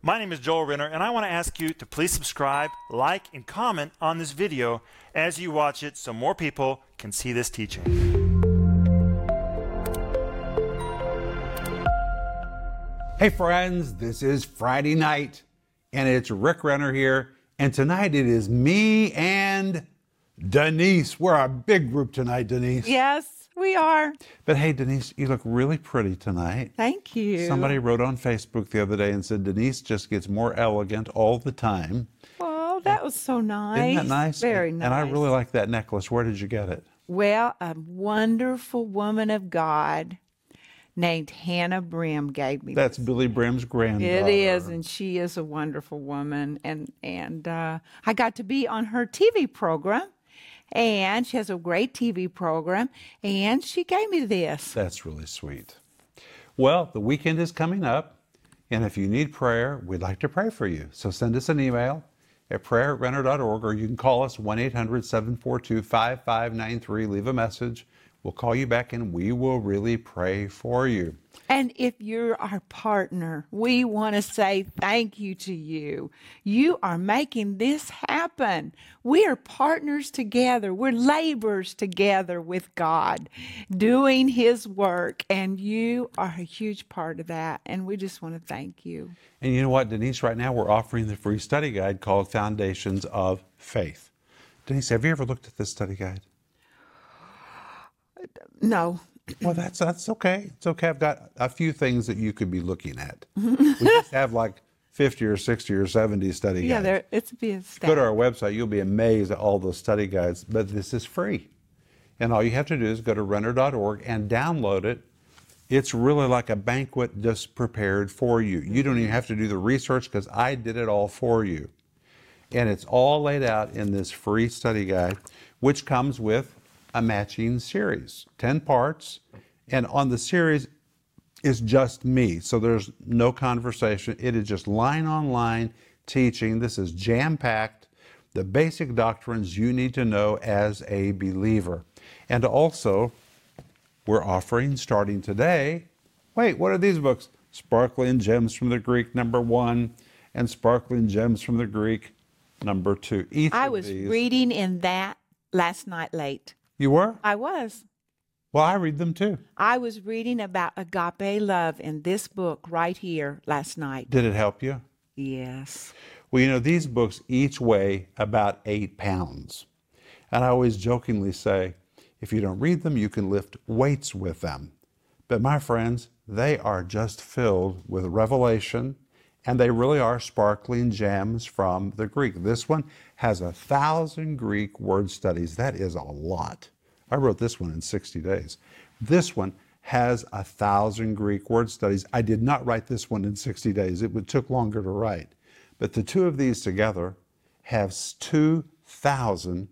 My name is Joel Renner, and I want to ask you to please subscribe, like, and comment on this video as you watch it so more people can see this teaching. Hey, friends, this is Friday night, and it's Rick Renner here. And tonight it is me and Denise. We're a big group tonight, Denise. Yes, we are. But hey, Denise, you look really pretty tonight. Thank you. Somebody wrote on Facebook the other day and said Denise just gets more elegant all the time. Well, that was so nice. Isn't that nice? Very nice. And I really like that necklace. Where did you get it? Well, a wonderful woman of God named Hannah Brim gave me That's this. Billye Brim's granddaughter. It is, and she is a wonderful woman, and and uh, I got to be on her TV program, and she has a great TV program, and she gave me this. That's really sweet. Well, the weekend is coming up, and if you need prayer, we'd like to pray for you. So send us an email at prayer at or you can call us 1 800 742 5593. Leave a message. We'll call you back and we will really pray for you. And if you're our partner, we want to say thank you to you. You are making this happen. We are partners together. We're laborers together with God, doing His work. And you are a huge part of that. And we just want to thank you. And you know what, Denise, right now we're offering the free study guide called Foundations of Faith. Denise, have you ever looked at this study guide? No, Well, that's that's okay. It's okay. I've got a few things that you could be looking at. we just have like 50 or 60 or 70 study yeah, guides. there it's being Go to our website. You'll be amazed at all those study guides. But this is free, and all you have to do is go to renner.org and download it. It's really like a banquet just prepared for you. You don't even have to do the research because I did it all for you. And it's all laid out in this free study guide, which comes with a matching series 10 parts. And on the series is just me. So there's no conversation. It is just line on line teaching. This is jam packed, the basic doctrines you need to know as a believer. And also, we're offering starting today. Wait, what are these books? Sparkling Gems from the Greek, number one, and Sparkling Gems from the Greek, number two. Each I was reading in that last night late. You were? I was. Well, I read them too. I was reading about agape love in this book right here last night. Did it help you? Yes. Well, you know, these books each weigh about eight pounds. And I always jokingly say, if you don't read them, you can lift weights with them. But my friends, they are just filled with revelation, and they really are sparkling gems from the Greek. This one has a thousand Greek word studies. That is a lot. I wrote this one in 60 days. This one has a thousand Greek word studies. I did not write this one in 60 days, it would, took longer to write. But the two of these together have 2,000.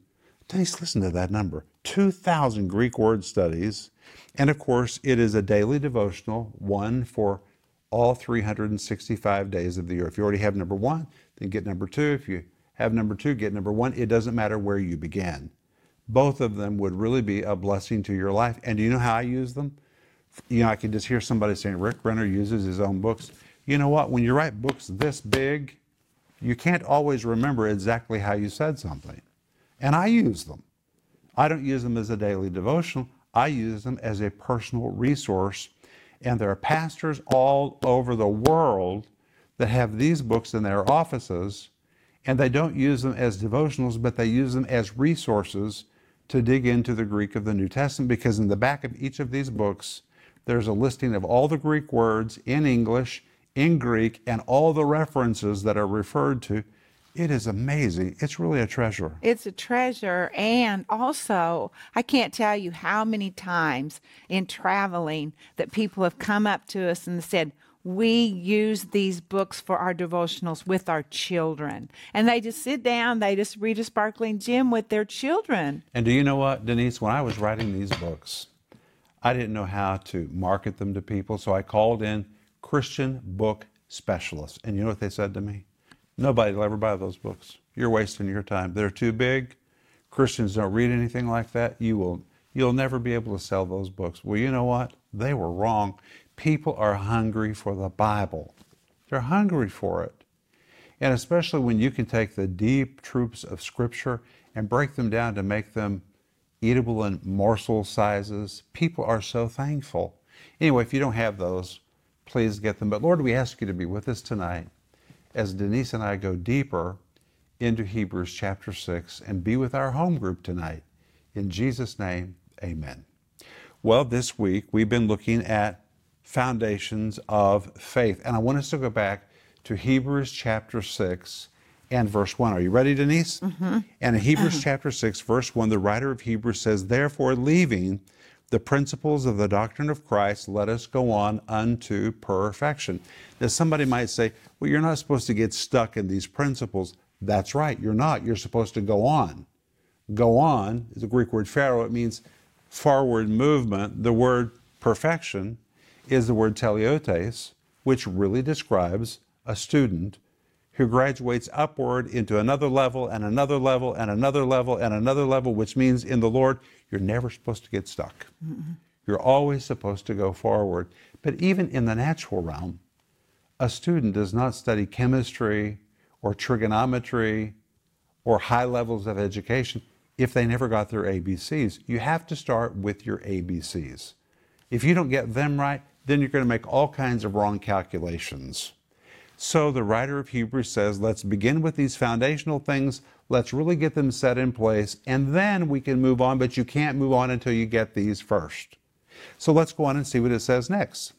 Denise, listen to that number 2,000 Greek word studies. And of course, it is a daily devotional, one for all 365 days of the year. If you already have number one, then get number two. If you have number two, get number one. It doesn't matter where you begin. Both of them would really be a blessing to your life. And do you know how I use them? You know, I can just hear somebody saying, Rick Renner uses his own books. You know what? When you write books this big, you can't always remember exactly how you said something. And I use them. I don't use them as a daily devotional. I use them as a personal resource. And there are pastors all over the world that have these books in their offices, and they don't use them as devotionals, but they use them as resources to dig into the Greek of the New Testament because in the back of each of these books, there's a listing of all the Greek words in English, in Greek, and all the references that are referred to. It is amazing. It's really a treasure. It's a treasure. And also, I can't tell you how many times in traveling that people have come up to us and said, we use these books for our devotionals with our children. And they just sit down, they just read a sparkling gem with their children. And do you know what, Denise? When I was writing these books, I didn't know how to market them to people, so I called in Christian book specialists. And you know what they said to me? Nobody will ever buy those books. You're wasting your time. They're too big. Christians don't read anything like that. You will you'll never be able to sell those books. Well, you know what? They were wrong. People are hungry for the Bible. They're hungry for it. And especially when you can take the deep truths of Scripture and break them down to make them eatable in morsel sizes, people are so thankful. Anyway, if you don't have those, please get them. But Lord, we ask you to be with us tonight as Denise and I go deeper into Hebrews chapter 6 and be with our home group tonight. In Jesus' name, amen. Well, this week we've been looking at foundations of faith. And I want us to go back to Hebrews chapter 6 and verse 1. Are you ready, Denise? Mm-hmm. And in Hebrews chapter 6, verse 1, the writer of Hebrews says, Therefore, leaving the principles of the doctrine of Christ, let us go on unto perfection. Now, somebody might say, Well, you're not supposed to get stuck in these principles. That's right, you're not. You're supposed to go on. Go on is a Greek word phero. It means forward movement. The word perfection is the word teleiotes, which really describes a student who graduates upward into another level and another level and another level and another level, which means in the Lord, you're never supposed to get stuck. Mm-hmm. You're always supposed to go forward. But even in the natural realm, a student does not study chemistry or trigonometry or high levels of education if they never got their ABCs. You have to start with your ABCs. If you don't get them right, then you're going to make all kinds of wrong calculations. So the writer of Hebrews says, let's begin with these foundational things. Let's really get them set in place, and then we can move on, but you can't move on until you get these first. So let's go on and see what it says next.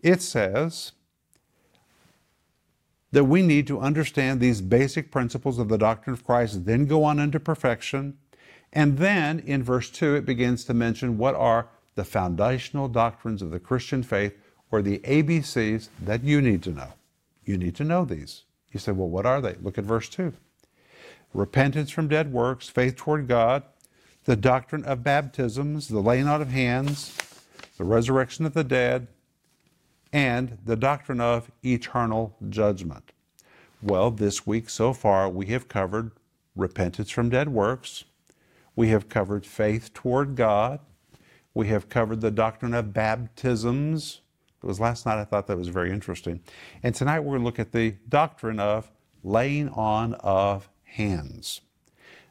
It says that we need to understand these basic principles of the doctrine of Christ, then go on into perfection. And then in verse 2, it begins to mention what are the foundational doctrines of the Christian faith, or the ABCs that you need to know. You need to know these. You say, well, what are they? Look at verse 2 repentance from dead works, faith toward God, the doctrine of baptisms, the laying out of hands, the resurrection of the dead, and the doctrine of eternal judgment. Well, this week so far, we have covered repentance from dead works, we have covered faith toward God, we have covered the doctrine of baptisms, it was last night. I thought that was very interesting. And tonight we're going to look at the doctrine of laying on of hands.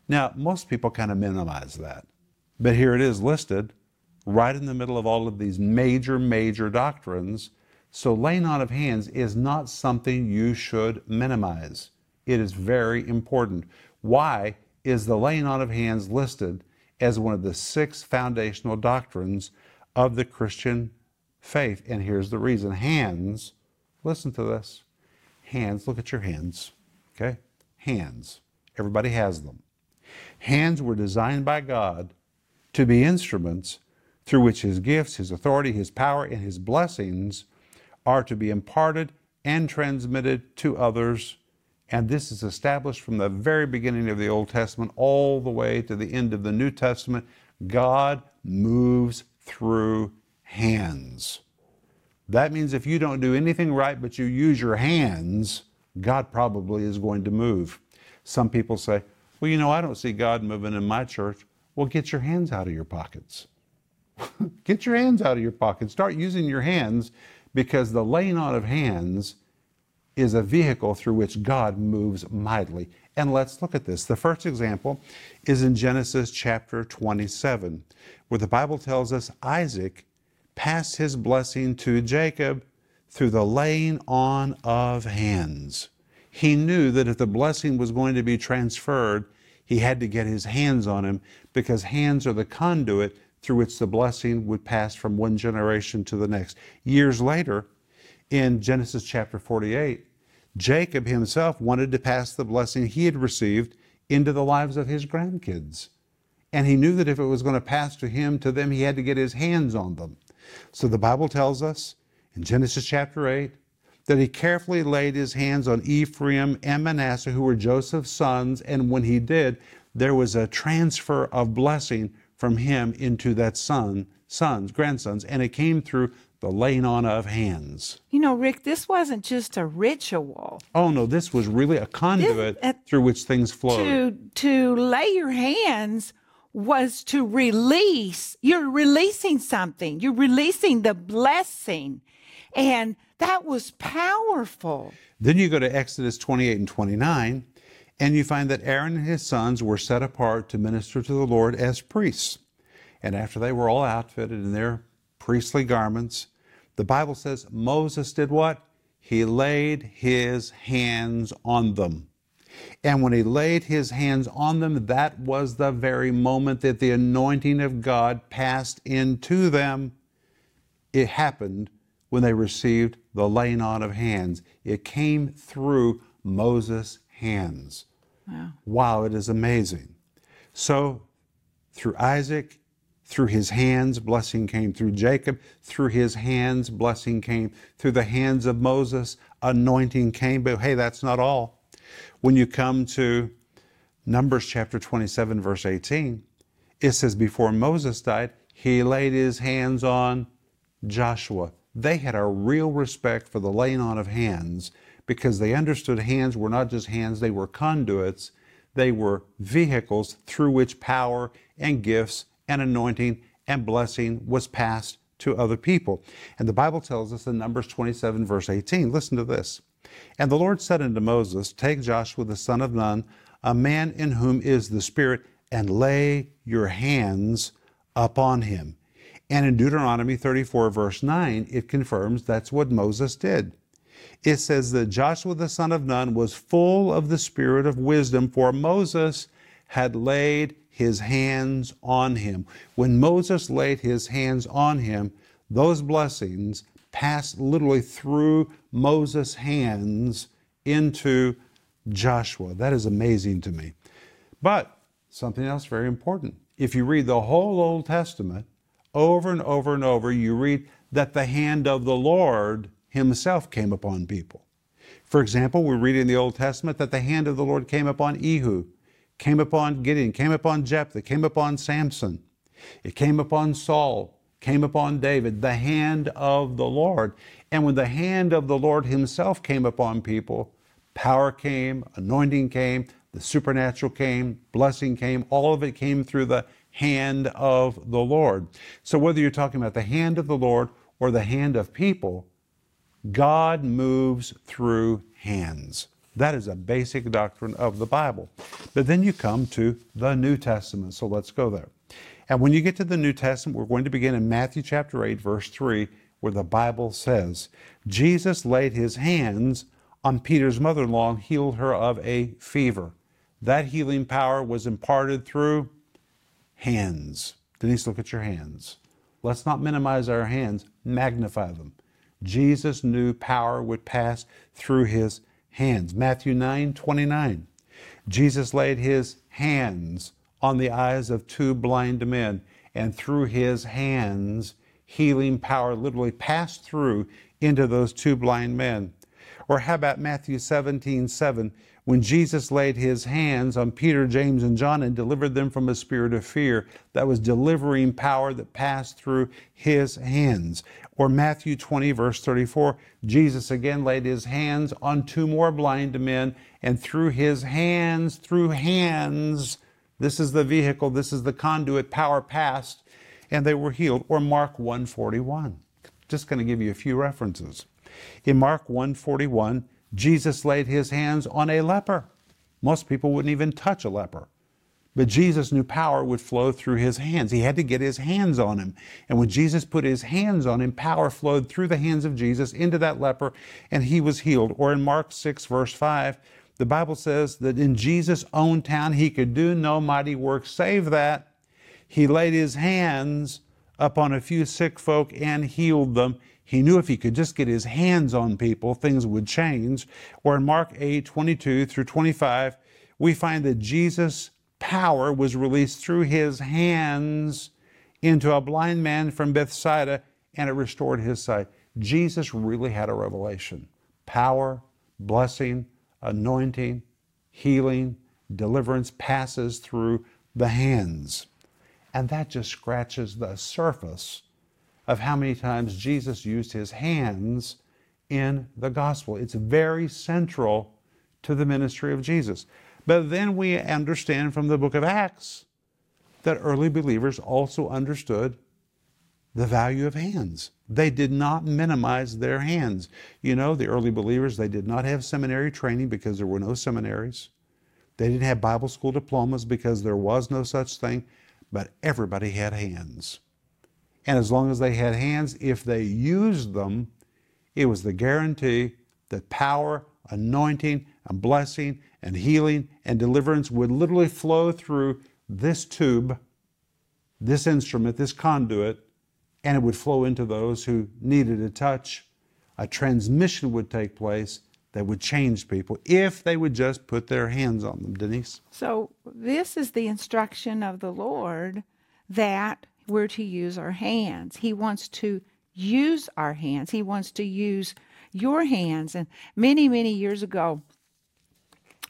Now, most people kind of minimize that, but here it is listed right in the middle of all of these major, major doctrines. So, laying on of hands is not something you should minimize. It is very important. Why is the laying on of hands listed as one of the six foundational doctrines of the Christian faith. And here's the reason hands, listen to this. Hands, look at your hands. Okay? Hands. Everybody has them. Hands were designed by God to be instruments through which His gifts, His authority, His power, and His blessings are to be imparted and transmitted to others. And this is established from the very beginning of the Old Testament all the way to the end of the New Testament. God moves through hands. That means if you don't do anything right but you use your hands, God probably is going to move. Some people say, well, you know, I don't see God moving in my church. Well, get your hands out of your pockets. get your hands out of your pockets. Start using your hands because the laying on of hands is a vehicle through which God moves mightily. And let's look at this. The first example is in Genesis chapter 27, where the Bible tells us Isaac passed his blessing to Jacob through the laying on of hands. He knew that if the blessing was going to be transferred, he had to get his hands on him because hands are the conduit through which the blessing would pass from one generation to the next. Years later, in Genesis chapter 48, Jacob himself wanted to pass the blessing he had received into the lives of his grandkids. And he knew that if it was going to pass to him, to them, he had to get his hands on them. So the Bible tells us in Genesis chapter 8 that he carefully laid his hands on Ephraim and Manasseh, who were Joseph's sons, and when he did, there was a transfer of blessing from him into that son, sons, grandsons, and it came through the laying on of hands. You know, Rick, this wasn't just a ritual. Oh no, this was really a conduit this, uh, through which things flowed. To to lay your hands was to release. You're releasing something. You're releasing the blessing. And that was powerful. Then you go to Exodus 28 and 29, and you find that Aaron and his sons were set apart to minister to the Lord as priests. And after they were all outfitted in their priestly garments, the Bible says Moses did what? He laid his hands on them. And when he laid his hands on them, that was the very moment that the anointing of God passed into them. It happened when they received the laying on of hands. It came through Moses' hands. Wow. wow, it is amazing. So, through Isaac, through his hands, blessing came. Through Jacob, through his hands, blessing came. Through the hands of Moses, anointing came. But hey, that's not all. When you come to Numbers chapter 27, verse 18, it says, Before Moses died, he laid his hands on Joshua. They had a real respect for the laying on of hands because they understood hands were not just hands, they were conduits. They were vehicles through which power and gifts and anointing and blessing was passed to other people. And the Bible tells us in Numbers 27, verse 18, listen to this. And the Lord said unto Moses, Take Joshua the son of Nun, a man in whom is the Spirit, and lay your hands upon him. And in Deuteronomy 34, verse 9, it confirms that's what Moses did. It says that Joshua the son of Nun was full of the spirit of wisdom, for Moses had laid his hands on him. When Moses laid his hands on him, those blessings passed literally through Moses' hands into Joshua. That is amazing to me. But something else very important. If you read the whole Old Testament, over and over and over, you read that the hand of the Lord Himself came upon people. For example, we read in the Old Testament that the hand of the Lord came upon Ehud, came upon Gideon, came upon Jephthah, came upon Samson. It came upon Saul, came upon David, the hand of the Lord. And when the hand of the Lord Himself came upon people, power came, anointing came, the supernatural came, blessing came, all of it came through the hand of the Lord. So whether you're talking about the hand of the Lord or the hand of people, God moves through hands. That is a basic doctrine of the Bible. But then you come to the New Testament. So let's go there. And when you get to the New Testament, we're going to begin in Matthew chapter 8, verse 3, where the Bible says, Jesus laid his hands on Peter's mother in law and healed her of a fever. That healing power was imparted through hands. Denise, look at your hands. Let's not minimize our hands, magnify them. Jesus knew power would pass through his hands. Matthew 9 29. Jesus laid his hands on the eyes of two blind men, and through his hands, healing power literally passed through into those two blind men. Or how about Matthew 17 7, when Jesus laid his hands on Peter, James, and John and delivered them from a spirit of fear? That was delivering power that passed through his hands. Or Matthew 20, verse 34, Jesus again laid his hands on two more blind men, and through his hands, through hands, this is the vehicle, this is the conduit, power passed, and they were healed. Or Mark 141. Just going to give you a few references. In Mark 141, Jesus laid his hands on a leper. Most people wouldn't even touch a leper. But Jesus knew power would flow through his hands. He had to get his hands on him. And when Jesus put his hands on him, power flowed through the hands of Jesus into that leper, and he was healed. Or in Mark 6, verse 5, the Bible says that in Jesus' own town he could do no mighty work save that he laid his hands upon a few sick folk and healed them. He knew if he could just get his hands on people, things would change. Or in Mark 8, 22 through 25, we find that Jesus' power was released through his hands into a blind man from Bethsaida and it restored his sight. Jesus really had a revelation. Power, blessing, anointing, healing, deliverance passes through the hands. And that just scratches the surface of how many times Jesus used his hands in the gospel. It's very central to the ministry of Jesus. But then we understand from the book of Acts that early believers also understood the value of hands. They did not minimize their hands. You know, the early believers, they did not have seminary training because there were no seminaries. They didn't have Bible school diplomas because there was no such thing, but everybody had hands. And as long as they had hands, if they used them, it was the guarantee that power, anointing, and blessing, and healing and deliverance would literally flow through this tube, this instrument, this conduit, and it would flow into those who needed a touch. A transmission would take place that would change people if they would just put their hands on them, Denise. So, this is the instruction of the Lord that we're to use our hands. He wants to use our hands, He wants to use your hands. And many, many years ago,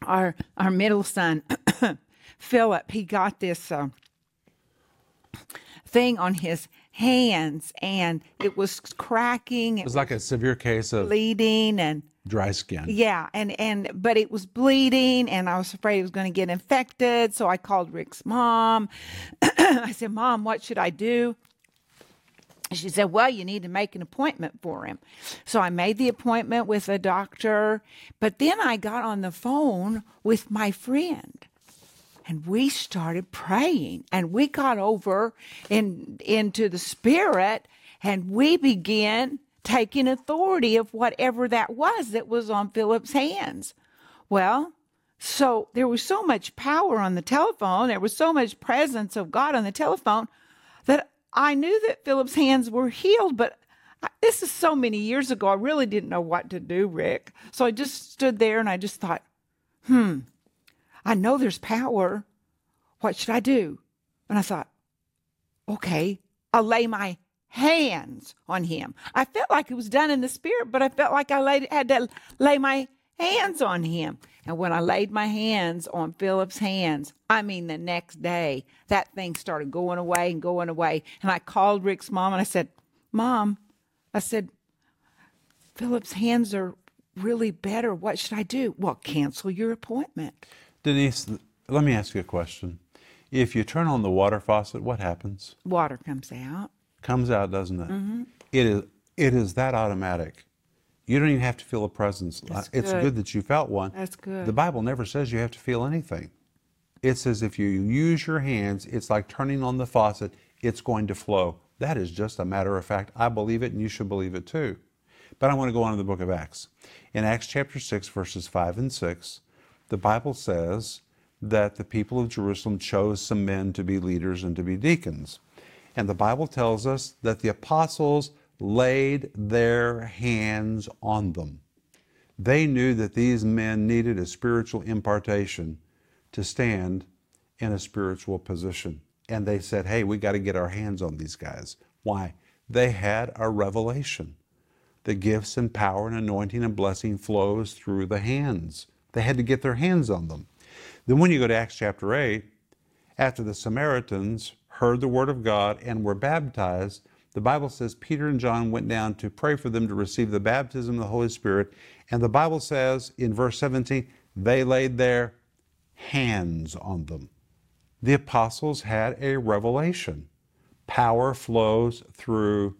our, our middle son, Philip, he got this uh, thing on his hands and it was cracking. It was like a severe case of bleeding and dry skin. Yeah, and and but it was bleeding, and I was afraid it was going to get infected. So I called Rick's mom. I said, "Mom, what should I do?" She said, Well, you need to make an appointment for him. So I made the appointment with a doctor, but then I got on the phone with my friend and we started praying and we got over in, into the spirit and we began taking authority of whatever that was that was on Philip's hands. Well, so there was so much power on the telephone, there was so much presence of God on the telephone that I knew that Philip's hands were healed, but this is so many years ago. I really didn't know what to do, Rick. So I just stood there and I just thought, hmm, I know there's power. What should I do? And I thought, okay, I'll lay my hands on him. I felt like it was done in the spirit, but I felt like I laid, had to lay my hands on him. And when I laid my hands on Philip's hands, I mean, the next day, that thing started going away and going away. And I called Rick's mom and I said, Mom, I said, Philip's hands are really better. What should I do? Well, cancel your appointment. Denise, let me ask you a question. If you turn on the water faucet, what happens? Water comes out. Comes out, doesn't it? Mm-hmm. It is. It is that automatic. You don't even have to feel a presence. That's it's good. good that you felt one. That's good. The Bible never says you have to feel anything. It says if you use your hands, it's like turning on the faucet, it's going to flow. That is just a matter of fact. I believe it, and you should believe it too. But I want to go on to the book of Acts. In Acts chapter 6, verses 5 and 6, the Bible says that the people of Jerusalem chose some men to be leaders and to be deacons. And the Bible tells us that the apostles laid their hands on them. They knew that these men needed a spiritual impartation to stand in a spiritual position. And they said, hey, we got to get our hands on these guys. Why? They had a revelation. The gifts and power and anointing and blessing flows through the hands. They had to get their hands on them. Then when you go to Acts chapter 8, after the Samaritans heard the word of God and were baptized, the Bible says Peter and John went down to pray for them to receive the baptism of the Holy Spirit. And the Bible says in verse 17, they laid their hands on them. The apostles had a revelation. Power flows through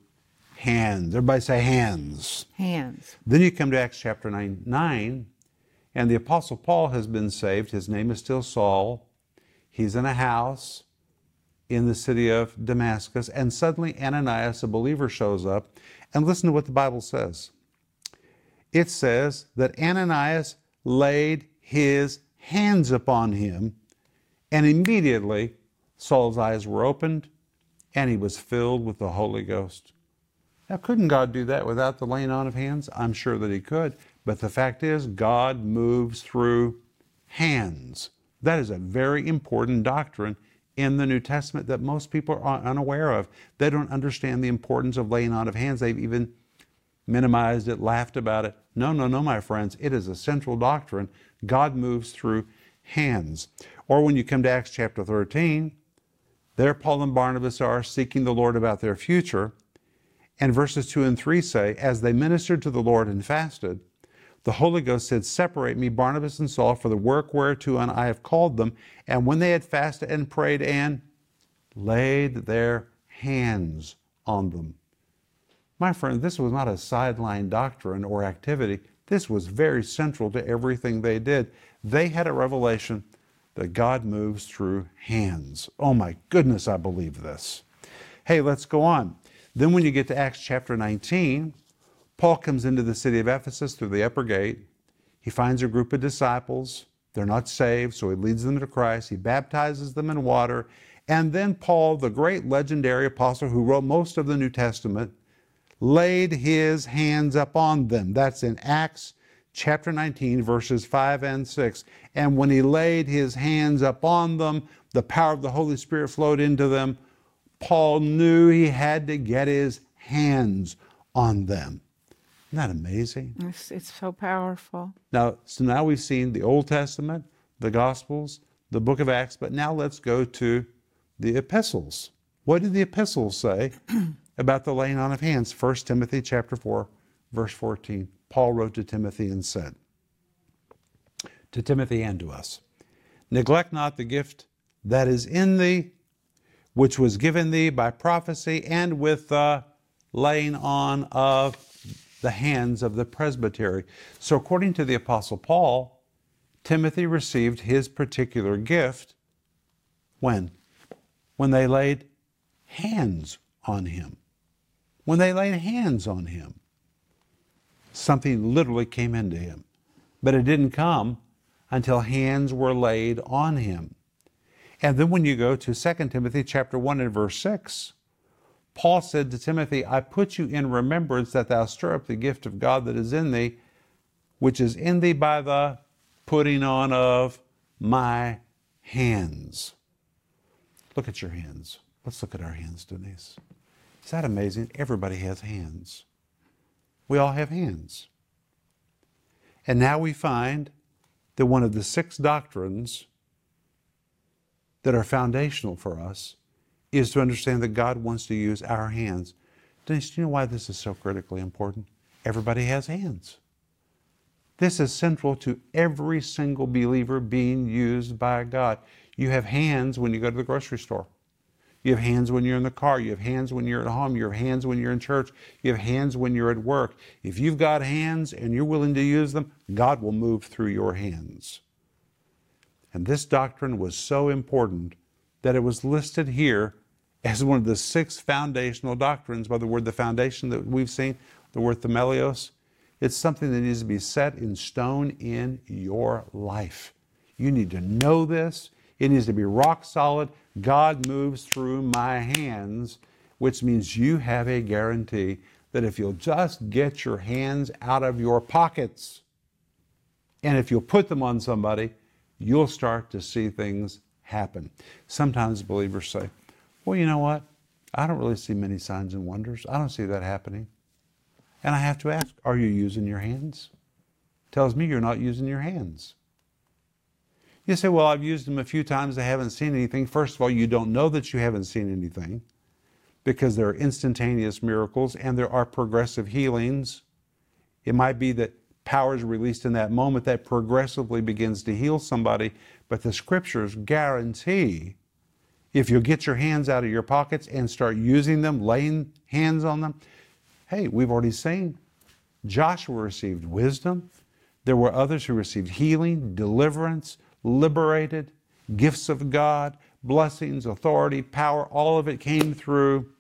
hands. Everybody say hands. Hands. Then you come to Acts chapter 9, 9, and the apostle Paul has been saved. His name is still Saul. He's in a house in the city of Damascus, and suddenly Ananias, a believer, shows up. And listen to what the Bible says. It says that Ananias laid his hands upon him, and immediately Saul's eyes were opened, and he was filled with the Holy Ghost. Now, couldn't God do that without the laying on of hands? I'm sure that He could. But the fact is, God moves through hands. That is a very important doctrine in the New Testament that most people are unaware of. They don't understand the importance of laying on of hands. They've even minimized it, laughed about it. No, no, no, my friends. It is a central doctrine. God moves through hands. Or when you come to Acts chapter 13, there Paul and Barnabas are seeking the Lord about their future. And verses 2 and 3 say, As they ministered to the Lord and fasted, the Holy Ghost said, Separate me, Barnabas and Saul, for the work whereto I have called them. And when they had fasted and prayed and laid their hands on them. My friend, this was not a sideline doctrine or activity. This was very central to everything they did. They had a revelation that God moves through hands. Oh my goodness, I believe this. Hey, let's go on. Then, when you get to Acts chapter 19, Paul comes into the city of Ephesus through the upper gate. He finds a group of disciples. They're not saved, so he leads them to Christ. He baptizes them in water. And then Paul, the great legendary apostle who wrote most of the New Testament, laid his hands upon them. That's in Acts chapter 19, verses 5 and 6. And when he laid his hands upon them, the power of the Holy Spirit flowed into them. Paul knew he had to get his hands on them. Isn't that amazing? It's, it's so powerful. Now, so now we've seen the Old Testament, the Gospels, the book of Acts, but now let's go to the epistles. What did the epistles say about the laying on of hands? 1 Timothy chapter 4, verse 14. Paul wrote to Timothy and said, to Timothy and to us, neglect not the gift that is in thee, which was given thee by prophecy and with the laying on of the hands of the presbytery. So, according to the Apostle Paul, Timothy received his particular gift when? When they laid hands on him. When they laid hands on him. Something literally came into him. But it didn't come until hands were laid on him. And then when you go to 2 Timothy chapter 1 and verse 6, Paul said to Timothy, I put you in remembrance that thou stir up the gift of God that is in thee, which is in thee by the putting on of my hands. Look at your hands. Let's look at our hands, Denise. Is that amazing? Everybody has hands. We all have hands. And now we find that one of the six doctrines that are foundational for us is to understand that God wants to use our hands. Denise, do you know why this is so critically important? Everybody has hands. This is central to every single believer being used by God. You have hands when you go to the grocery store. You have hands when you're in the car. You have hands when you're at home. You have hands when you're in church. You have hands when you're at work. If you've got hands and you're willing to use them, God will move through your hands. And this doctrine was so important that it was listed here as one of the six foundational doctrines by the word the foundation that we've seen, the word themelios. It's something that needs to be set in stone in your life. You need to know this. It needs to be rock solid. God moves through my hands, which means you have a guarantee that if you'll just get your hands out of your pockets and if you'll put them on somebody, you'll start to see things happen. Sometimes believers say, well, you know what? I don't really see many signs and wonders. I don't see that happening. And I have to ask, are you using your hands? Tells me you're not using your hands. You say, well, I've used them a few times, I haven't seen anything. First of all, you don't know that you haven't seen anything because there are instantaneous miracles and there are progressive healings. It might be that power is released in that moment that progressively begins to heal somebody, but the scriptures guarantee if you get your hands out of your pockets and start using them, laying hands on them, hey, we've already seen Joshua received wisdom. There were others who received healing, deliverance, liberated, gifts of God, blessings, authority, power. All of it came through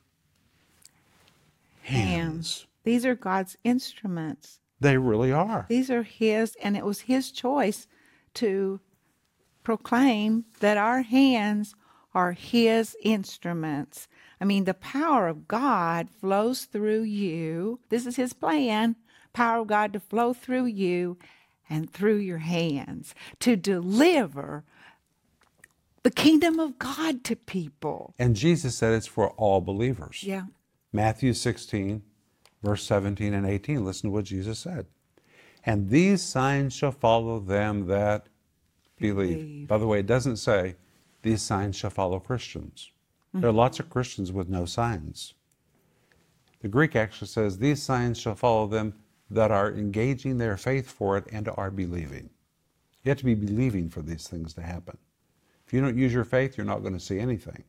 hands. hands. These are God's instruments. They really are. These are His, and it was His choice to proclaim that our hands are His instruments. I mean, the power of God flows through you. This is His plan power of God to flow through you and through your hands to deliver the kingdom of God to people. And Jesus said it's for all believers. Yeah. Matthew 16, verse 17 and 18. Listen to what Jesus said. And these signs shall follow them that believe. believe. By the way, it doesn't say these signs shall follow Christians. Mm-hmm. There are lots of Christians with no signs. The Greek actually says, These signs shall follow them that are engaging their faith for it and are believing. You have to be believing for these things to happen. If you don't use your faith, you're not going to see anything.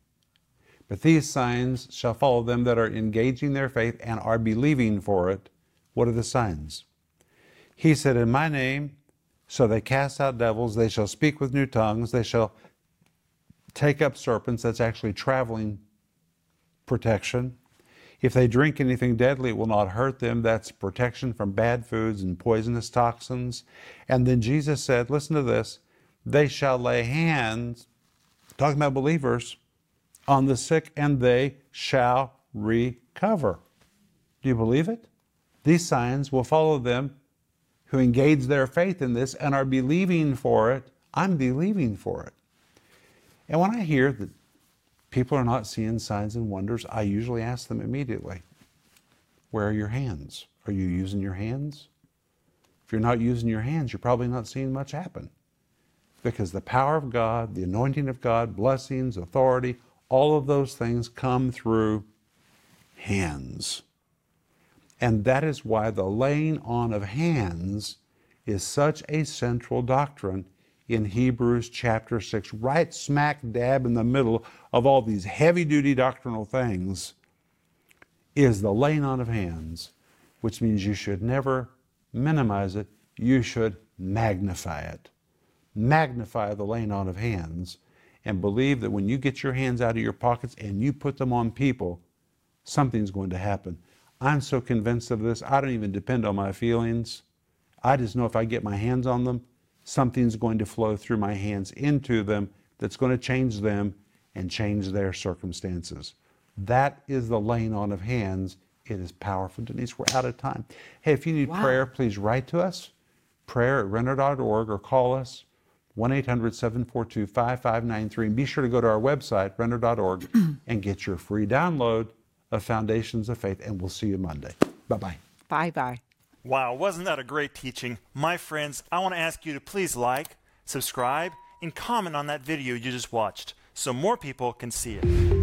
But these signs shall follow them that are engaging their faith and are believing for it. What are the signs? He said, In my name shall they cast out devils, they shall speak with new tongues, they shall take up serpents. That's actually traveling protection. If they drink anything deadly, it will not hurt them. That's protection from bad foods and poisonous toxins. And then Jesus said, Listen to this they shall lay hands, talking about believers, on the sick and they shall recover. Do you believe it? These signs will follow them who engage their faith in this and are believing for it. I'm believing for it. And when I hear that people are not seeing signs and wonders, I usually ask them immediately, Where are your hands? Are you using your hands? If you're not using your hands, you're probably not seeing much happen. Because the power of God, the anointing of God, blessings, authority, all of those things come through hands. And that is why the laying on of hands is such a central doctrine in Hebrews chapter 6, right smack dab in the middle of all these heavy duty doctrinal things, is the laying on of hands, which means you should never minimize it, you should magnify it. Magnify the laying on of hands and believe that when you get your hands out of your pockets and you put them on people, something's going to happen. I'm so convinced of this, I don't even depend on my feelings. I just know if I get my hands on them, something's going to flow through my hands into them that's going to change them and change their circumstances. That is the laying on of hands. It is powerful. Denise, we're out of time. Hey, if you need wow. prayer, please write to us, prayer at renner.org, or call us, 1 800 742 5593. And be sure to go to our website, renner.org, and get your free download of Foundations of Faith. And we'll see you Monday. Bye bye. Bye bye. Wow, wasn't that a great teaching? My friends, I want to ask you to please like, subscribe, and comment on that video you just watched so more people can see it.